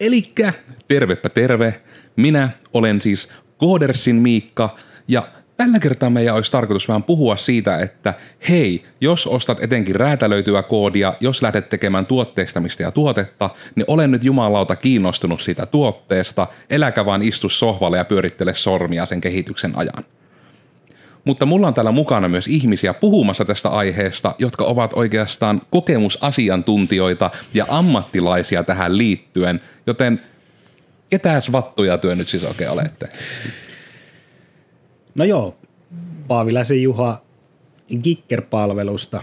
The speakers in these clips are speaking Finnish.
Elikkä, tervepä terve, minä olen siis Koodersin Miikka ja Tällä kertaa meidän olisi tarkoitus vähän puhua siitä, että hei, jos ostat etenkin räätälöityä koodia, jos lähdet tekemään tuotteistamista ja tuotetta, niin olen nyt jumalauta kiinnostunut siitä tuotteesta, eläkä vaan istu sohvalle ja pyörittele sormia sen kehityksen ajan. Mutta mulla on täällä mukana myös ihmisiä puhumassa tästä aiheesta, jotka ovat oikeastaan kokemusasiantuntijoita ja ammattilaisia tähän liittyen, joten ketääs vattuja työ nyt siis oikein olette? No joo, Paavilaisen Juha Gikker-palvelusta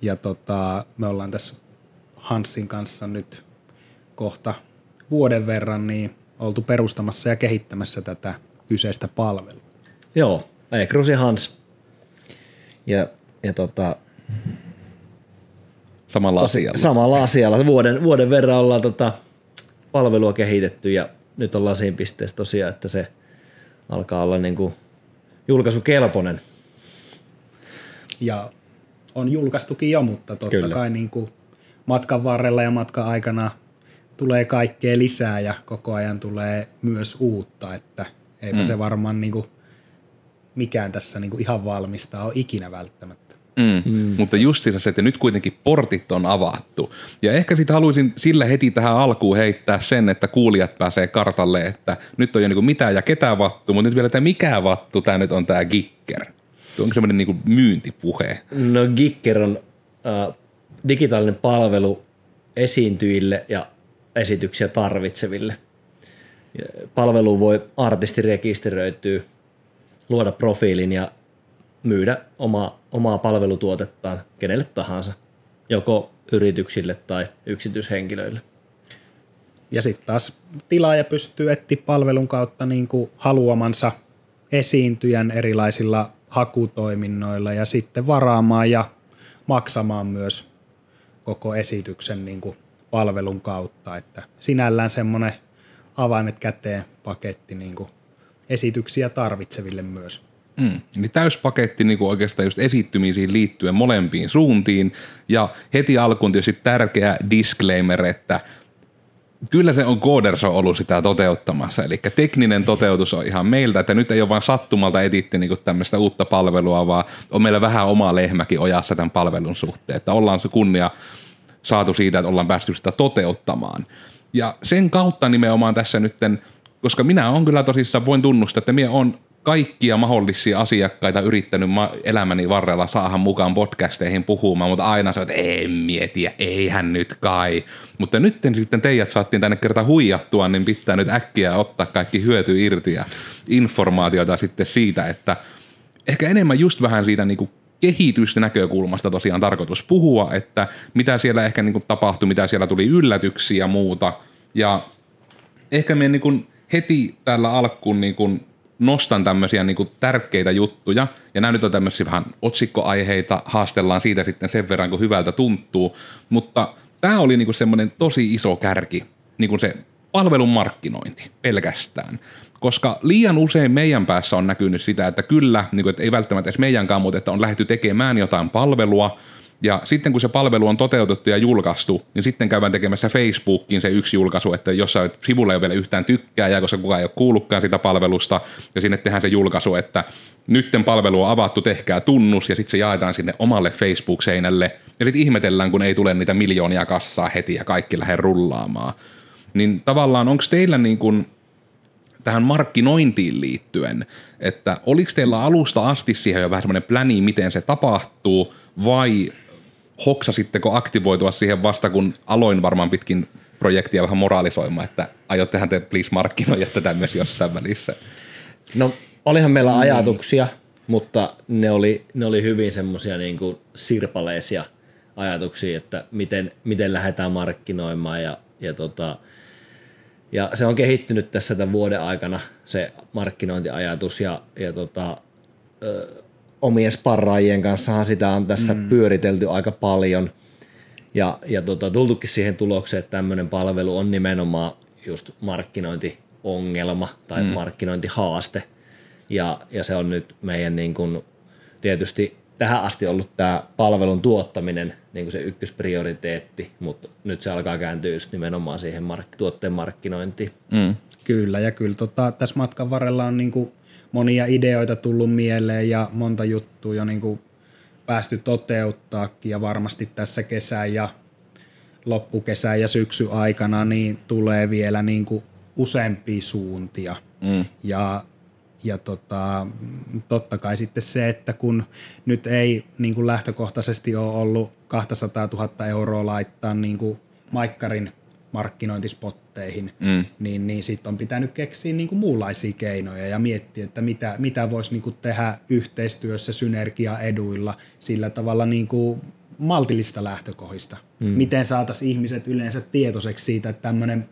ja tota, me ollaan tässä Hansin kanssa nyt kohta vuoden verran niin oltu perustamassa ja kehittämässä tätä kyseistä palvelua. Joo, Ekrus ja Hans. Ja, ja tota, samalla tosi, asialla. Samalla asialla. Vuoden, vuoden verran ollaan tota, palvelua kehitetty ja nyt ollaan siinä pisteessä tosiaan, että se alkaa olla niin kuin julkaisukelpoinen. Ja on julkaistukin jo, mutta totta Kyllä. kai niin kuin matkan varrella ja matkan aikana tulee kaikkea lisää ja koko ajan tulee myös uutta, että eipä mm. se varmaan niin kuin mikään tässä niin kuin ihan valmista ole ikinä välttämättä. Mm. Mm. Mutta justiinsa se, että nyt kuitenkin portit on avattu. Ja ehkä sitten haluaisin sillä heti tähän alkuun heittää sen, että kuulijat pääsee kartalle, että nyt on jo niin kuin mitä ja ketä vattu, mutta nyt vielä tämä mikä vattu, tämä nyt on tämä Gikker. Onko semmoinen niin myyntipuhe? No Gikker on äh, digitaalinen palvelu esiintyjille ja esityksiä tarvitseville. Palveluun voi artisti rekisteröityä, luoda profiilin ja myydä oma, omaa palvelutuotettaan kenelle tahansa, joko yrityksille tai yksityishenkilöille. Ja sitten taas tilaaja pystyy etsiä palvelun kautta niin kuin haluamansa esiintyjän erilaisilla hakutoiminnoilla ja sitten varaamaan ja maksamaan myös koko esityksen niin kuin palvelun kautta. Että sinällään semmoinen avaimet käteen paketti niin kuin esityksiä tarvitseville myös. Mm. Niin täyspaketti niin kuin oikeastaan just esittymisiin liittyen molempiin suuntiin. Ja heti alkuun tietysti tärkeä disclaimer, että kyllä se on Coderso ollut sitä toteuttamassa. Eli tekninen toteutus on ihan meiltä, että nyt ei ole vain sattumalta etitti niin tämmöistä uutta palvelua, vaan on meillä vähän oma lehmäkin ojassa tämän palvelun suhteen. Että ollaan se kunnia saatu siitä, että ollaan päästy sitä toteuttamaan. Ja sen kautta nimenomaan tässä nytten, koska minä on kyllä tosissaan, voin tunnustaa, että minä on kaikkia mahdollisia asiakkaita yrittänyt elämäni varrella saada mukaan podcasteihin puhumaan, mutta aina se, että ei mietiä, eihän nyt kai. Mutta nyt sitten teidät saattiin tänne kerta huijattua, niin pitää nyt äkkiä ottaa kaikki hyöty irti ja informaatiota sitten siitä, että ehkä enemmän just vähän siitä niin kuin kehitysnäkökulmasta tosiaan tarkoitus puhua, että mitä siellä ehkä niin kuin tapahtui, mitä siellä tuli yllätyksiä ja muuta. Ja ehkä me niin kuin heti tällä alkuun niin kuin nostan tämmöisiä niin kuin tärkeitä juttuja, ja nämä nyt on tämmöisiä vähän otsikkoaiheita, haastellaan siitä sitten sen verran, kun hyvältä tuntuu, mutta tämä oli niin kuin semmoinen tosi iso kärki, niin kuin se palvelun markkinointi pelkästään. Koska liian usein meidän päässä on näkynyt sitä, että kyllä, niin kuin, että ei välttämättä edes meidänkään, mutta että on lähdetty tekemään jotain palvelua, ja sitten kun se palvelu on toteutettu ja julkaistu, niin sitten käydään tekemässä Facebookiin se yksi julkaisu, että jossain sivulla ei ole vielä yhtään tykkää, koska kukaan ei ole kuullutkaan sitä palvelusta, ja sinne tehdään se julkaisu, että nytten palvelu on avattu, tehkää tunnus, ja sitten se jaetaan sinne omalle Facebook-seinälle, ja sitten ihmetellään, kun ei tule niitä miljoonia kassaa heti ja kaikki lähde rullaamaan. Niin tavallaan onko teillä niin kuin tähän markkinointiin liittyen, että oliko teillä alusta asti siihen jo vähän semmoinen pläni, miten se tapahtuu, vai hoksasitteko aktivoitua siihen vasta, kun aloin varmaan pitkin projektia vähän moraalisoimaan, että aiottehan te please markkinoida tätä myös jossain välissä? No olihan meillä mm. ajatuksia, mutta ne oli, ne oli hyvin semmoisia niin kuin sirpaleisia ajatuksia, että miten, miten lähdetään markkinoimaan ja, ja, tota, ja se on kehittynyt tässä tämän vuoden aikana se markkinointiajatus ja, ja tota, omien sparraajien kanssahan sitä on tässä mm. pyöritelty aika paljon. Ja, ja tota, tultukin siihen tulokseen, että tämmöinen palvelu on nimenomaan just markkinointiongelma tai mm. markkinointihaaste. Ja, ja se on nyt meidän niin kuin, tietysti tähän asti ollut tämä palvelun tuottaminen niin kuin se ykkösprioriteetti, mutta nyt se alkaa kääntyä just nimenomaan siihen mark- tuotteen markkinointiin. Mm. Kyllä, ja kyllä tota, tässä matkan varrella on niin kuin monia ideoita tullut mieleen ja monta juttua jo niin kuin päästy toteuttaakin ja varmasti tässä kesän ja loppukesän ja syksy aikana niin tulee vielä niin kuin useampia suuntia. Mm. Ja, ja tota, totta kai sitten se, että kun nyt ei niin kuin lähtökohtaisesti ole ollut 200 000 euroa laittaa niin kuin Maikkarin markkinointispotteihin, mm. niin, niin sitten on pitänyt keksiä niin kuin muunlaisia keinoja ja miettiä, että mitä, mitä voisi niin kuin tehdä yhteistyössä synergiaeduilla sillä tavalla niin kuin maltillista lähtökohdista. Mm. Miten saataisiin ihmiset yleensä tietoiseksi siitä, että tämmöinen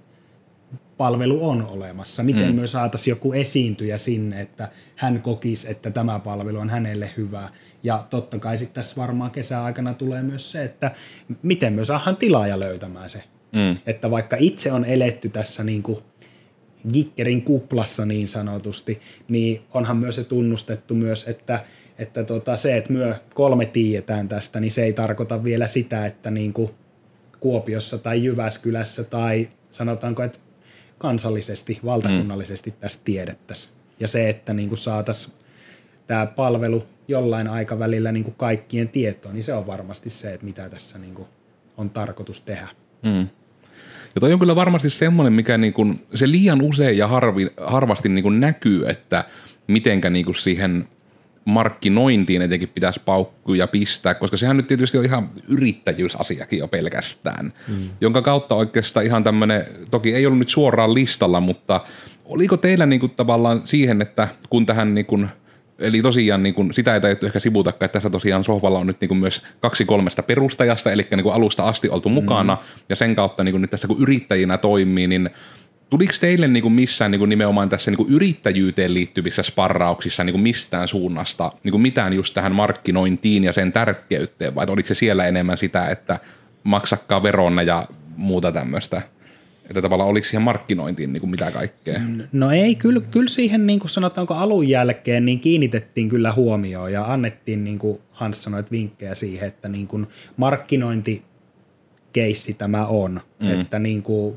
palvelu on olemassa. Miten mm. myös saataisiin joku esiintyjä sinne, että hän kokisi, että tämä palvelu on hänelle hyvä. Ja totta kai sitten tässä varmaan kesäaikana tulee myös se, että miten myös saadaan tilaaja löytämään se. Mm. Että vaikka itse on eletty tässä niin kuin Gikkerin kuplassa niin sanotusti, niin onhan myös se tunnustettu myös, että, että tota se, että myö kolme tiedetään tästä, niin se ei tarkoita vielä sitä, että niin kuin Kuopiossa tai Jyväskylässä tai sanotaanko, että kansallisesti, valtakunnallisesti mm. tästä tiedettäisiin. Ja se, että niin kuin saataisiin tämä palvelu jollain aikavälillä niin kuin kaikkien tietoon, niin se on varmasti se, että mitä tässä niin kuin on tarkoitus tehdä. Mm. Ja toi on kyllä varmasti semmoinen, mikä niin kuin, se liian usein ja harvi, harvasti niin kuin näkyy, että mitenkä niin kuin siihen markkinointiin etenkin pitäisi paukkuja pistää, koska sehän nyt tietysti on ihan yrittäjyysasiakin jo pelkästään, mm. jonka kautta oikeastaan ihan tämmöinen, toki ei ollut nyt suoraan listalla, mutta oliko teillä niin kuin tavallaan siihen, että kun tähän niin kuin, eli tosiaan niin kuin, sitä ei täytyy ehkä sivutakaan, että tässä tosiaan sohvalla on nyt niin kuin myös kaksi kolmesta perustajasta, eli niin kuin alusta asti oltu mukana, mm. ja sen kautta niin kuin nyt tässä kun yrittäjinä toimii, niin Tuliko teille niin kuin missään niin kuin nimenomaan tässä niin kuin yrittäjyyteen liittyvissä sparrauksissa niin kuin mistään suunnasta niin kuin mitään just tähän markkinointiin ja sen tärkeyteen, vai oliko se siellä enemmän sitä, että maksakkaa veronna ja muuta tämmöistä? Että tavallaan oliko siihen markkinointiin niin kuin mitä kaikkea? No ei, kyllä, kyllä siihen niin kuin sanotaanko alun jälkeen niin kiinnitettiin kyllä huomioon ja annettiin niin kuin Hans sanoi, että vinkkejä siihen, että niin kuin markkinointi keissi tämä on. Mm. Että niin kuin,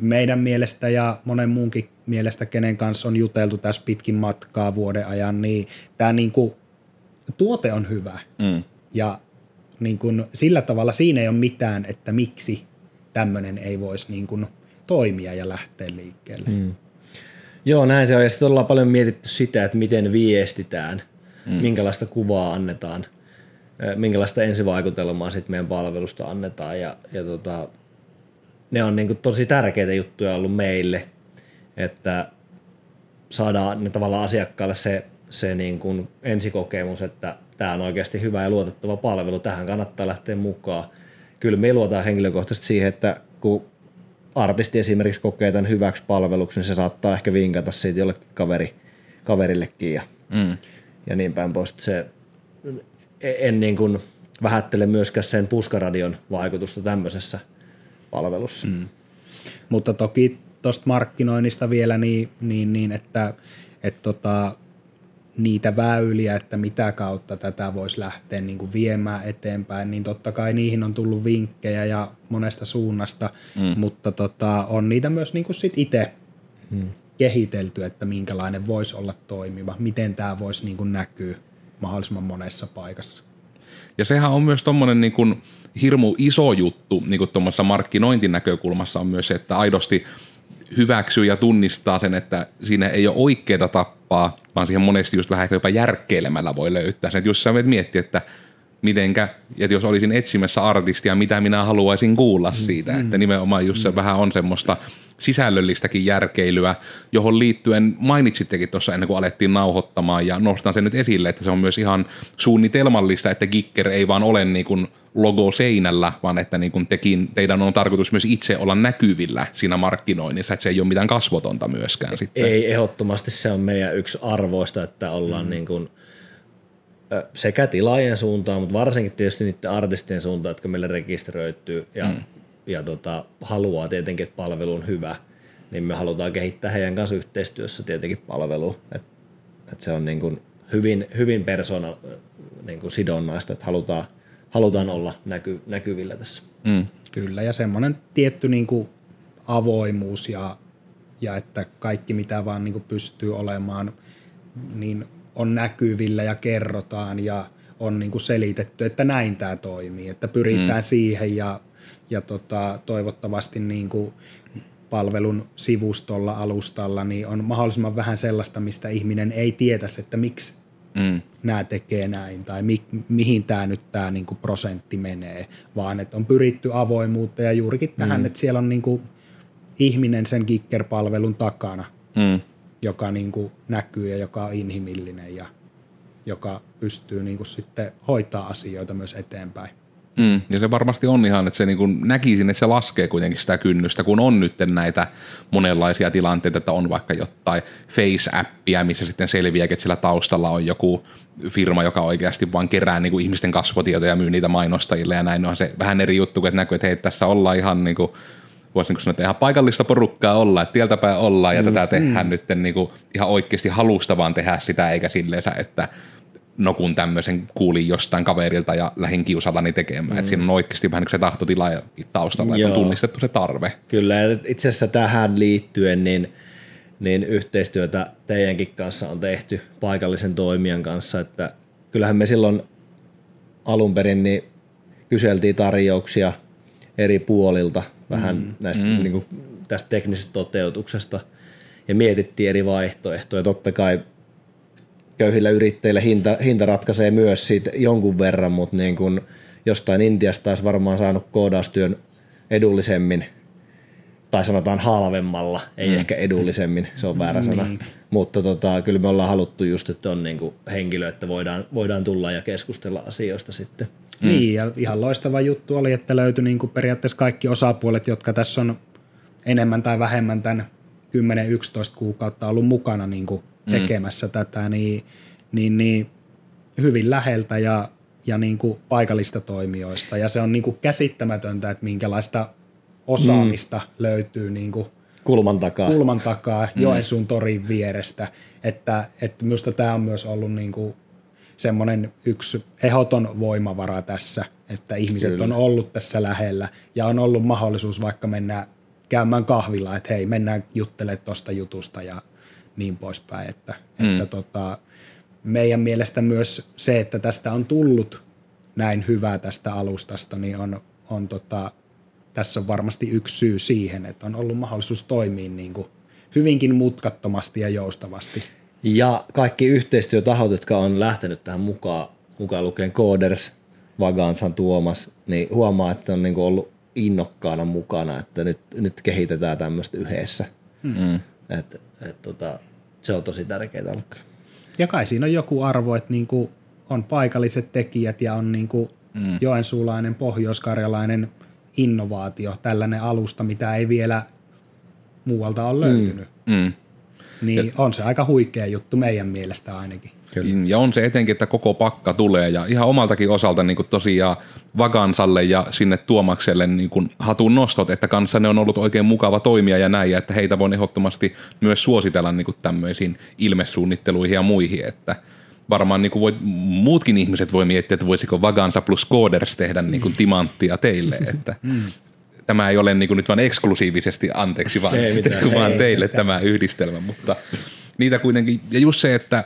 meidän mielestä ja monen muunkin mielestä, kenen kanssa on juteltu tässä pitkin matkaa vuoden ajan, niin tämä niin kuin, tuote on hyvä. Mm. Ja niin kuin, sillä tavalla siinä ei ole mitään, että miksi tämmöinen ei voisi niin kuin, toimia ja lähteä liikkeelle. Mm. Joo, näin se on. Ja sitten ollaan paljon mietitty sitä, että miten viestitään, mm. minkälaista kuvaa annetaan, minkälaista ensivaikutelmaa sitten meidän palvelusta annetaan. Ja, ja tota, ne on niin kuin tosi tärkeitä juttuja ollut meille, että saadaan ne tavallaan asiakkaalle se, se niin kuin ensikokemus, että tämä on oikeasti hyvä ja luotettava palvelu, tähän kannattaa lähteä mukaan. Kyllä me luotaan henkilökohtaisesti siihen, että kun artisti esimerkiksi kokee tämän hyväksi palveluksi, niin se saattaa ehkä vinkata siitä jollekin kaveri, kaverillekin ja, mm. ja niin päin pois. Se, en niin kuin vähättele myöskään sen puskaradion vaikutusta tämmöisessä – palvelussa. Mm. Mutta toki tuosta markkinoinnista vielä niin, niin, niin että et tota, niitä väyliä, että mitä kautta tätä voisi lähteä niin kuin viemään eteenpäin, niin totta kai niihin on tullut vinkkejä ja monesta suunnasta, mm. mutta tota, on niitä myös niin kuin sit itse mm. kehitelty, että minkälainen voisi olla toimiva, miten tämä voisi niin kuin näkyä mahdollisimman monessa paikassa. Ja sehän on myös tuommoinen niin kuin, hirmu iso juttu niin kuin tuommoisessa markkinointinäkökulmassa on myös se, että aidosti hyväksyy ja tunnistaa sen, että siinä ei ole oikeita tappaa, vaan siihen monesti just vähän jopa järkkeilemällä voi löytää sen. Että jos sä voit miettiä, että mitenkä, että jos olisin etsimässä artistia, mitä minä haluaisin kuulla siitä, mm. että nimenomaan just se mm. vähän on semmoista sisällöllistäkin järkeilyä, johon liittyen mainitsittekin tuossa ennen kuin alettiin nauhoittamaan ja nostan sen nyt esille, että se on myös ihan suunnitelmallista, että Gikker ei vaan ole niin kuin logo seinällä, vaan että niin kuin tekin, teidän on tarkoitus myös itse olla näkyvillä siinä markkinoinnissa, että se ei ole mitään kasvotonta myöskään sitten. Ei, ehdottomasti se on meidän yksi arvoista, että ollaan mm. niin kuin sekä tilaajien suuntaan, mutta varsinkin tietysti niiden artistien suuntaan, jotka meille rekisteröityy ja, mm. ja tota, haluaa tietenkin, että palvelu on hyvä, niin me halutaan kehittää heidän kanssa yhteistyössä tietenkin palvelu. Et, et se on niin kuin hyvin, hyvin persona niin kuin sidonnaista, että halutaan, halutaan olla näky, näkyvillä tässä. Mm. Kyllä, ja semmoinen tietty niin kuin avoimuus ja, ja että kaikki mitä vaan niin kuin pystyy olemaan, niin on näkyvillä ja kerrotaan ja on niin kuin selitetty, että näin tämä toimii, että pyritään mm. siihen ja, ja tota, toivottavasti niin kuin palvelun sivustolla, alustalla, niin on mahdollisimman vähän sellaista, mistä ihminen ei tietäisi, että miksi mm. nämä tekee näin tai mi, mihin tämä nyt tämä niin kuin prosentti menee, vaan että on pyritty avoimuutta ja juurikin tähän, mm. että siellä on niin kuin ihminen sen Kicker-palvelun takana, mm. Joka niin kuin näkyy ja joka on inhimillinen ja joka pystyy niin kuin sitten hoitaa asioita myös eteenpäin. Mm, ja se varmasti on ihan, että se niin kuin näkisin, että se laskee kuitenkin sitä kynnystä, kun on nyt näitä monenlaisia tilanteita, että on vaikka jotain face-appia, missä sitten selviää, että sillä taustalla on joku firma, joka oikeasti vaan kerää niin kuin ihmisten kasvotietoja ja myy niitä mainostajille ja näin. On se vähän eri juttu, kun näkyy, että hei, tässä ollaan ihan niin kuin voisi niin sanoa, että ihan paikallista porukkaa olla, että tieltäpäin ollaan ja mm, tätä tehdään mm. nyt niin kuin ihan oikeasti halusta vaan tehdä sitä, eikä silleen, että no kun tämmöisen kuulin jostain kaverilta ja lähin kiusallani tekemään. Mm. Että siinä on oikeasti vähän niin se tahtotila taustalla, Joo. että on tunnistettu se tarve. Kyllä, itse asiassa tähän liittyen niin, niin yhteistyötä teidänkin kanssa on tehty paikallisen toimijan kanssa, että kyllähän me silloin alun perin niin kyseltiin tarjouksia eri puolilta vähän mm. näistä mm. Niin kuin, tästä teknisestä toteutuksesta ja mietittiin eri vaihtoehtoja. Totta kai köyhillä yrittäjillä hinta, hinta ratkaisee myös siitä jonkun verran, mutta niin kun jostain Intiasta olisi varmaan saanut koodaustyön edullisemmin, tai sanotaan halvemmalla, ei mm. ehkä edullisemmin, se on väärä sana. Niin. Mutta tota, kyllä me ollaan haluttu just, että on niin henkilö, että voidaan, voidaan tulla ja keskustella asioista sitten. Mm. Niin, ja ihan loistava juttu oli, että löytyi niin kuin periaatteessa kaikki osapuolet, jotka tässä on enemmän tai vähemmän tämän 10-11 kuukautta ollut mukana niin kuin Mm. tekemässä mm. tätä, niin, niin, niin hyvin läheltä ja, ja niin kuin paikallista toimijoista. Ja se on niin kuin käsittämätöntä, että minkälaista osaamista mm. löytyy niin kuin kulman takaa, kulman takaa mm. Joensuun torin vierestä. Että, että minusta tämä on myös ollut niin kuin semmoinen yksi ehoton voimavara tässä, että ihmiset Kyllä. on ollut tässä lähellä ja on ollut mahdollisuus vaikka mennä käymään kahvilla, että hei, mennään juttelemaan tuosta jutusta ja niin poispäin. Että, mm. että tota, meidän mielestä myös se, että tästä on tullut näin hyvää tästä alustasta, niin on, on tota, tässä on varmasti yksi syy siihen, että on ollut mahdollisuus toimia niin kuin hyvinkin mutkattomasti ja joustavasti. Ja kaikki yhteistyötahot, jotka on lähtenyt tähän mukaan, mukaan lukien Coders, Vagansan Tuomas, niin huomaa, että on niin kuin ollut innokkaana mukana, että nyt, nyt kehitetään tämmöistä yhdessä. Mm. Et, et, tota, se on tosi tärkeää olla. Ja kai siinä on joku arvo, että niinku on paikalliset tekijät ja on niinku mm. joensuulainen, pohjoiskarjalainen innovaatio, tällainen alusta, mitä ei vielä muualta ole löytynyt. Mm. Mm. Niin ja, on se aika huikea juttu meidän mielestä ainakin. Kyllä. Ja on se etenkin, että koko pakka tulee ja ihan omaltakin osalta niin kuin tosiaan Vagansalle ja sinne Tuomakselle niin kuin hatun nostot, että kanssa ne on ollut oikein mukava toimia ja näin, ja että heitä voi ehdottomasti myös suositella niin kuin tämmöisiin ilmesuunnitteluihin ja muihin, että varmaan niin kuin voi, muutkin ihmiset voi miettiä, että voisiko Vagansa plus Coders tehdä niin kuin timanttia teille, että mm. tämä ei ole niin kuin nyt vain eksklusiivisesti anteeksi, vaan, ei mitään, vaan ei, teille mitään. tämä yhdistelmä, mutta niitä kuitenkin, ja just se, että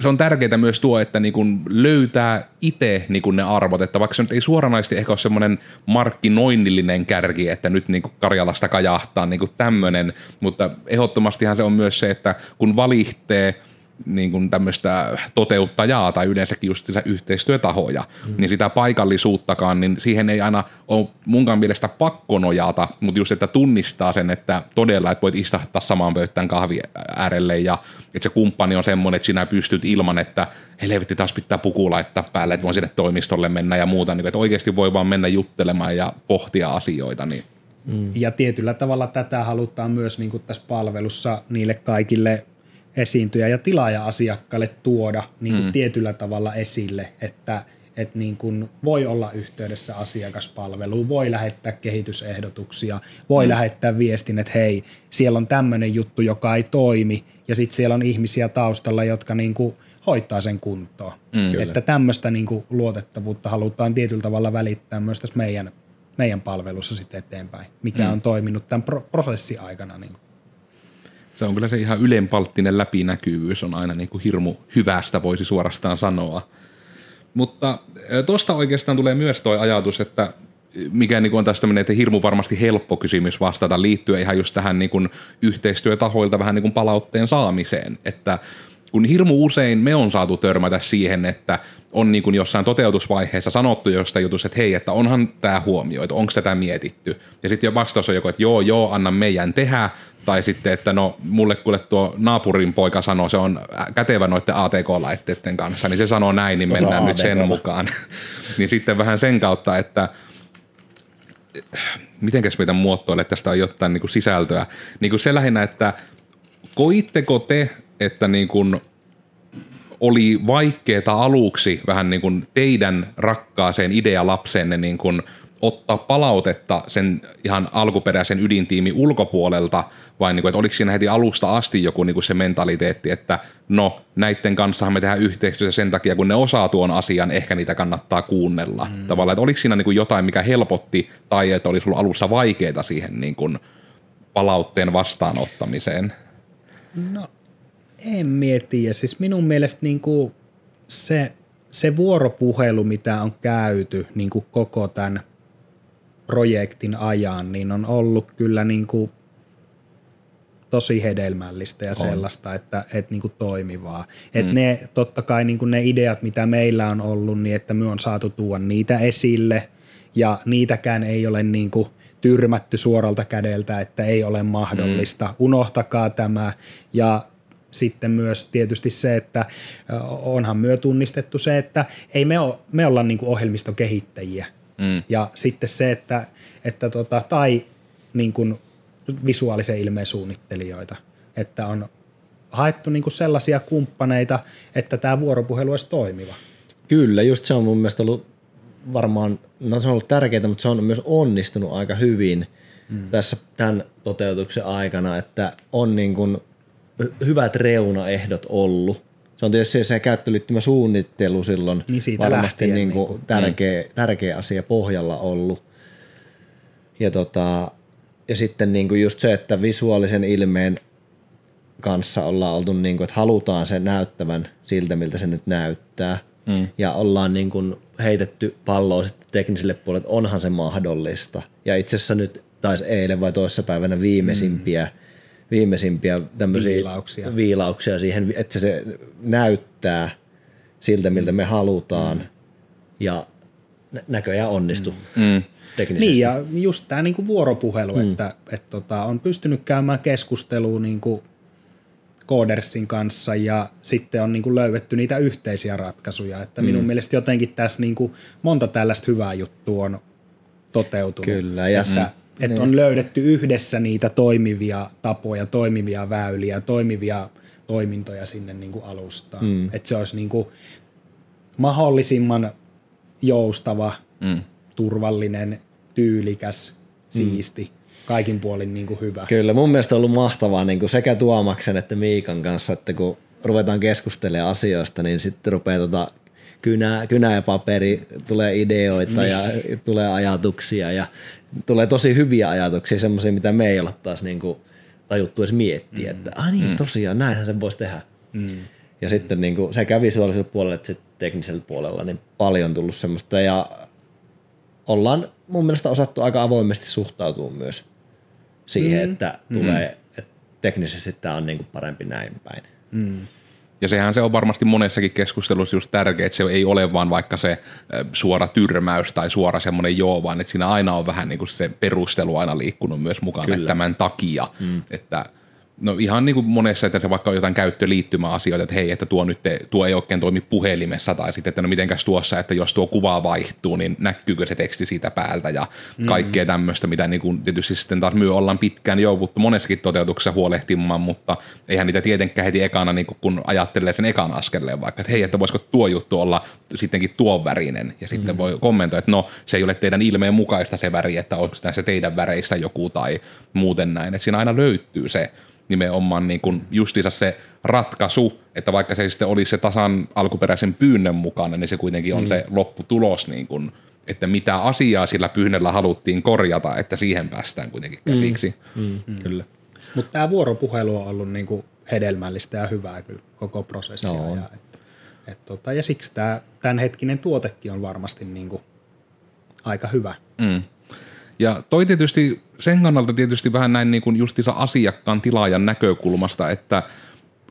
se on tärkeää myös tuo, että niin kun löytää itse niin ne arvot, että vaikka se nyt ei suoranaisesti ehkä ole semmoinen markkinoinnillinen kärki, että nyt niin Karjalasta kajahtaa niin tämmöinen, mutta ehdottomastihan se on myös se, että kun valihtee – niin kuin tämmöistä toteuttajaa tai yleensäkin just yhteistyötahoja, mm. niin sitä paikallisuuttakaan, niin siihen ei aina ole munkaan mielestä pakko nojata, mutta just, että tunnistaa sen, että todella, että voit istahtaa samaan pöytään kahvi äärelle ja että se kumppani on semmoinen, että sinä pystyt ilman, että helvetti taas pitää puku laittaa päälle, että voin sinne toimistolle mennä ja muuta, niin että oikeasti voi vaan mennä juttelemaan ja pohtia asioita. Niin. Mm. Ja tietyllä tavalla tätä halutaan myös niin kuin tässä palvelussa niille kaikille esiintyjä ja tilaaja-asiakkaille tuoda niin kuin mm. tietyllä tavalla esille, että, että niin kuin voi olla yhteydessä asiakaspalveluun, voi lähettää kehitysehdotuksia, voi mm. lähettää viestin, että hei, siellä on tämmöinen juttu, joka ei toimi, ja sitten siellä on ihmisiä taustalla, jotka niin kuin hoitaa sen kuntoon. Mm, että tämmöistä niin kuin luotettavuutta halutaan tietyllä tavalla välittää myös tässä meidän, meidän palvelussa sitten eteenpäin, mikä mm. on toiminut tämän pro- prosessin aikana. Niin kuin. Se on kyllä se ihan ylenpalttinen läpinäkyvyys on aina niin kuin hirmu hyvästä, voisi suorastaan sanoa. Mutta tuosta oikeastaan tulee myös tuo ajatus, että mikä niin on tästä tämmöinen, että hirmu varmasti helppo kysymys vastata liittyen ihan just tähän niin kuin yhteistyötahoilta vähän niin kuin palautteen saamiseen, että kun hirmu usein me on saatu törmätä siihen, että on niin kuin jossain toteutusvaiheessa sanottu jostain jutusta, että hei, että onhan tämä huomioitu, onko tätä mietitty. Ja sitten jo vastaus on joko, että joo, joo, anna meidän tehdä, tai sitten, että no mulle kuule tuo naapurin poika sanoo, se on kätevä noiden ATK-laitteiden kanssa, niin se sanoo näin, niin mennään nyt sen mukaan. niin sitten vähän sen kautta, että mitenkäs meitä muotoille, että tästä on jotain niin kuin sisältöä. Niin kuin se lähinnä, että koitteko te, että niin kuin oli vaikeaa aluksi vähän niin kuin teidän rakkaaseen idealapseenne niin kuin ottaa palautetta sen ihan alkuperäisen ydintiimin ulkopuolelta, vai niin kuin, että oliko siinä heti alusta asti joku niin kuin se mentaliteetti, että no näiden kanssa me tehdään yhteistyötä sen takia, kun ne osaa tuon asian, ehkä niitä kannattaa kuunnella. Mm. Tavallaan, että oliko siinä niin kuin jotain, mikä helpotti, tai että olisi ollut alussa vaikeaa siihen niin kuin palautteen vastaanottamiseen? No en mieti, ja siis minun mielestä niin kuin se, se vuoropuhelu, mitä on käyty niin kuin koko tämän projektin ajan, niin on ollut kyllä niin kuin tosi hedelmällistä ja on. sellaista, että, että niin kuin toimivaa. Mm. Että ne, totta kai niin kuin ne ideat, mitä meillä on ollut, niin että me on saatu tuoda niitä esille ja niitäkään ei ole niin kuin tyrmätty suoralta kädeltä, että ei ole mahdollista. Mm. Unohtakaa tämä ja sitten myös tietysti se, että onhan myö tunnistettu se, että ei me, ole, me olla niin ohjelmistokehittäjiä. Mm. Ja sitten se, että, että tota, tai niin kuin visuaalisen ilmeen suunnittelijoita, että on haettu niin kuin sellaisia kumppaneita, että tämä vuoropuhelu olisi toimiva. Kyllä, just se on mun mielestä ollut varmaan, no se on ollut tärkeää, mutta se on myös onnistunut aika hyvin mm. tässä tämän toteutuksen aikana, että on niin kuin hyvät reunaehdot ollut. Se on tietysti se käyttöliittymä suunnittelu silloin niin varmasti niin kuin niin tärkeä, mm. tärkeä asia pohjalla ollut. Ja, tota, ja sitten niin kuin just se, että visuaalisen ilmeen kanssa ollaan oltu, niin kuin, että halutaan sen näyttävän siltä, miltä se nyt näyttää. Mm. Ja ollaan niin kuin heitetty palloa sitten tekniselle puolelle, että onhan se mahdollista. Ja itse asiassa nyt taisi eilen vai toissapäivänä viimeisimpiä mm viimeisimpiä tämmöisiä viilauksia. viilauksia siihen, että se näyttää siltä, miltä me halutaan mm. ja näköjään onnistu mm. mm. teknisesti. Niin ja just tämä niinku vuoropuhelu, mm. että et tota, on pystynyt käymään keskustelua niinku Codersin kanssa ja sitten on niinku löydetty niitä yhteisiä ratkaisuja. Että mm. minun mielestä jotenkin tässä niinku monta tällaista hyvää juttua on toteutunut. Kyllä. Ja, mm. Että niin. on löydetty yhdessä niitä toimivia tapoja, toimivia väyliä, toimivia toimintoja sinne niin kuin alustaan. Mm. Että se olisi niin kuin mahdollisimman joustava, mm. turvallinen, tyylikäs, siisti, mm. kaikin puolin niin kuin hyvä. Kyllä, mun mielestä on ollut mahtavaa niin kuin sekä Tuomaksen että Miikan kanssa, että kun ruvetaan keskustelemaan asioista, niin sitten rupeaa tota kynä, kynä ja paperi, tulee ideoita ja niin. tulee ajatuksia ja tulee tosi hyviä ajatuksia, semmoisia, mitä me ei olla taas niin kuin tajuttu edes miettiä, mm. että ah niin, mm. tosiaan, näinhän sen voisi tehdä. Mm. Ja mm. sitten niin kuin sekä visuaalisella puolella että teknisellä puolella niin paljon tullut semmoista ja ollaan mun mielestä osattu aika avoimesti suhtautua myös siihen, mm. että tulee, mm. että teknisesti tämä on niin kuin parempi näin päin. Mm. Ja sehän se on varmasti monessakin keskustelussa just tärkeää, että se ei ole vaan vaikka se suora tyrmäys tai suora semmoinen joo, vaan että siinä aina on vähän niin kuin se perustelu aina liikkunut myös mukana, Kyllä. että tämän takia, mm. että – no ihan niin kuin monessa, että se vaikka on jotain käyttöliittymäasioita, että hei, että tuo nyt te, tuo ei oikein toimi puhelimessa, tai sitten, että no mitenkäs tuossa, että jos tuo kuva vaihtuu, niin näkyykö se teksti siitä päältä, ja mm-hmm. kaikkea tämmöistä, mitä niin kuin tietysti sitten taas myö ollaan pitkään jouduttu monessakin toteutuksessa huolehtimaan, mutta eihän niitä tietenkään heti ekana, niin kuin kun ajattelee sen ekan askeleen vaikka, että hei, että voisiko tuo juttu olla sittenkin tuon värinen, ja sitten mm-hmm. voi kommentoida, että no, se ei ole teidän ilmeen mukaista se väri, että onko se teidän väreistä joku tai muuten näin, että siinä aina löytyy se nimenomaan niin kuin justiinsa se ratkaisu, että vaikka se ei sitten olisi se tasan alkuperäisen pyynnön mukana, niin se kuitenkin on mm. se lopputulos, niin kuin, että mitä asiaa sillä pyynnöllä haluttiin korjata, että siihen päästään kuitenkin käsiksi. Mm. Mm. Mm. Kyllä. Mutta tämä vuoropuhelu on ollut niinku hedelmällistä ja hyvää kyllä koko prosessia. No, ja, et, et tota, ja siksi tämä tämänhetkinen tuotekin on varmasti niinku aika hyvä. Mm. Ja toi tietysti sen kannalta tietysti vähän näin niin kuin justiinsa asiakkaan tilaajan näkökulmasta, että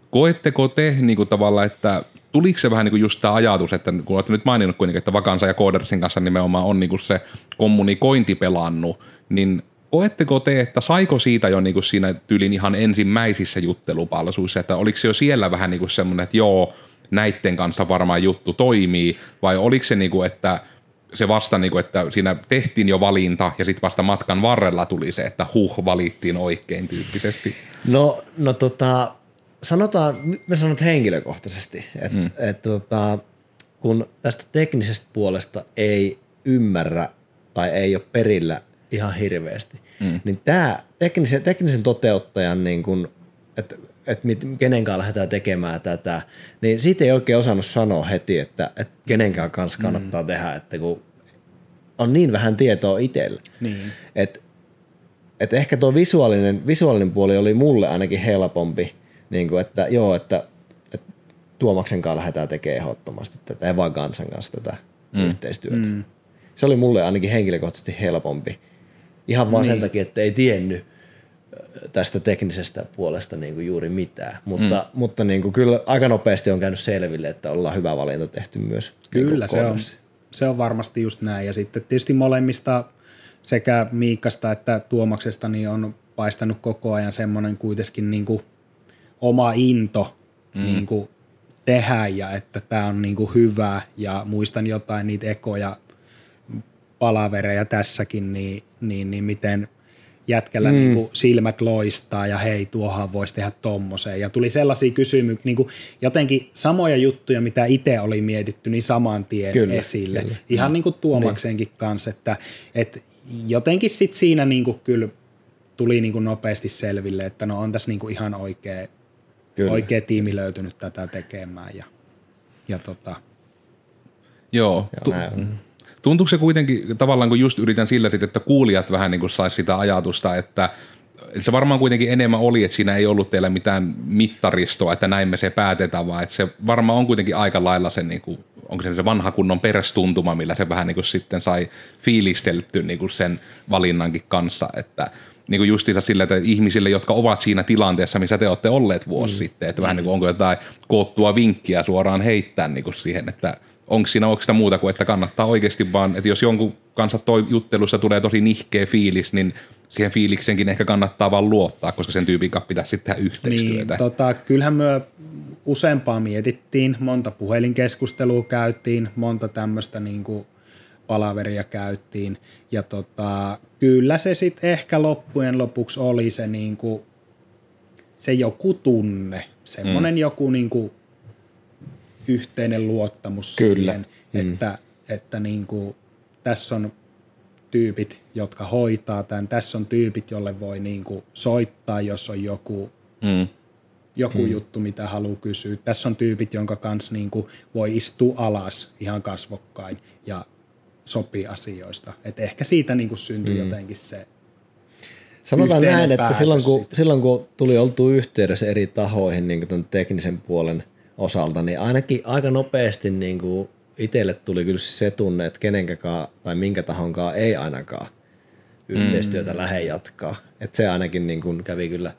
koetteko te niin kuin tavallaan, että tuliko se vähän niin kuin just tämä ajatus, että kun olette nyt maininnut kuitenkin, että Vakansa ja Codersin kanssa nimenomaan on niin kuin se kommunikointi pelannut, niin koetteko te, että saiko siitä jo niin kuin siinä tyylin ihan ensimmäisissä juttelupalsuissa, että oliko se jo siellä vähän niin kuin semmoinen, että joo, näitten kanssa varmaan juttu toimii, vai oliko se niin kuin, että se vasta, niin kuin, että siinä tehtiin jo valinta ja sitten vasta matkan varrella tuli se, että huh, valittiin oikein tyyppisesti? No, no tota, sanotaan, mä sanon henkilökohtaisesti, että mm. et, tota, kun tästä teknisestä puolesta ei ymmärrä tai ei ole perillä ihan hirveästi, mm. niin tämä teknisen, teknisen toteuttajan, niin kun, että et kenen kanssa lähdetään tekemään tätä, niin siitä ei oikein osannut sanoa heti, että, että kenenkään kanssa mm. kannattaa mm. tehdä, että kun on niin vähän tietoa itsellä. Niin. Et, et ehkä tuo visuaalinen, visuaalinen puoli oli mulle ainakin helpompi, niin kuin, että joo, että, että Tuomaksen kanssa lähdetään tekemään ehdottomasti tätä, ei vaan Kansan kanssa tätä mm. yhteistyötä. Mm. Se oli mulle ainakin henkilökohtaisesti helpompi. Ihan vaan niin. sen takia, että ei tiennyt tästä teknisestä puolesta niin kuin juuri mitään. Mutta, mm. mutta niin kuin kyllä aika nopeasti on käynyt selville, että ollaan hyvä valinta tehty myös. Niin kyllä niin se on, se on varmasti just näin. Ja sitten tietysti molemmista sekä Miikasta että Tuomaksesta niin on paistanut koko ajan semmoinen kuitenkin niin kuin oma into mm. niin kuin tehdä ja että tämä on niin kuin hyvä ja muistan jotain niitä ekoja palavereja tässäkin, niin, niin, niin miten jätkällä mm. niin kuin silmät loistaa ja hei, tuohan voisi tehdä tommoseen. Ja tuli sellaisia kysymyksiä, niin kuin jotenkin samoja juttuja, mitä itse oli mietitty, niin saman tien kyllä, esille. Kyllä. Ihan mm. niin kuin Tuomaksenkin niin. kanssa, että, että jotenkin sit siinä niin kuin kyllä tuli niin kuin nopeasti selville, että no on tässä niin kuin ihan oikea, oikea tiimi löytynyt tätä tekemään. Ja, ja tota, Joo, tu- Tuntuuko se kuitenkin tavallaan, kun just yritän sillä sitten, että kuulijat vähän niin kuin saisi sitä ajatusta, että se varmaan kuitenkin enemmän oli, että siinä ei ollut teillä mitään mittaristoa, että näin me se päätetään, vaan että se varmaan on kuitenkin aika lailla se, niin kuin, onko se se vanha kunnon perästuntuma, millä se vähän niin kuin sitten sai fiilistelty niin kuin sen valinnankin kanssa, että niin kuin justiinsa sillä, että ihmisille, jotka ovat siinä tilanteessa, missä te olette olleet vuosi mm. sitten, että vähän niin kuin onko jotain koottua vinkkiä suoraan heittää niin kuin siihen, että onko siinä onko sitä muuta kuin, että kannattaa oikeasti vaan, että jos jonkun kanssa toi juttelussa tulee tosi nihkeä fiilis, niin siihen fiiliksenkin ehkä kannattaa vaan luottaa, koska sen tyypin kanssa pitäisi sitten tehdä yhteistyötä. Niin, tota, kyllähän me useampaa mietittiin, monta puhelinkeskustelua käytiin, monta tämmöistä niin kuin palaveria käyttiin, ja tota, kyllä se sitten ehkä loppujen lopuksi oli se, niin kuin, se joku tunne, semmoinen mm. joku niin kuin yhteinen luottamus Kyllä. siihen, mm. että, että niin kuin, tässä on tyypit, jotka hoitaa tämän, tässä on tyypit, jolle voi niin kuin soittaa, jos on joku, mm. joku mm. juttu, mitä haluaa kysyä. Tässä on tyypit, jonka kanssa niin kuin voi istua alas ihan kasvokkain ja sopii asioista. Et ehkä siitä niin kuin syntyi mm. jotenkin se Sanotaan näin, että silloin kun, silloin kun tuli oltu yhteydessä eri tahoihin niin kuin teknisen puolen – osalta, niin ainakin aika nopeasti niin kuin itselle tuli kyllä se tunne, että kenenkäkaan tai minkä tahonkaan ei ainakaan yhteistyötä mm. lähde jatkaa. Että se ainakin niin kuin kävi kyllä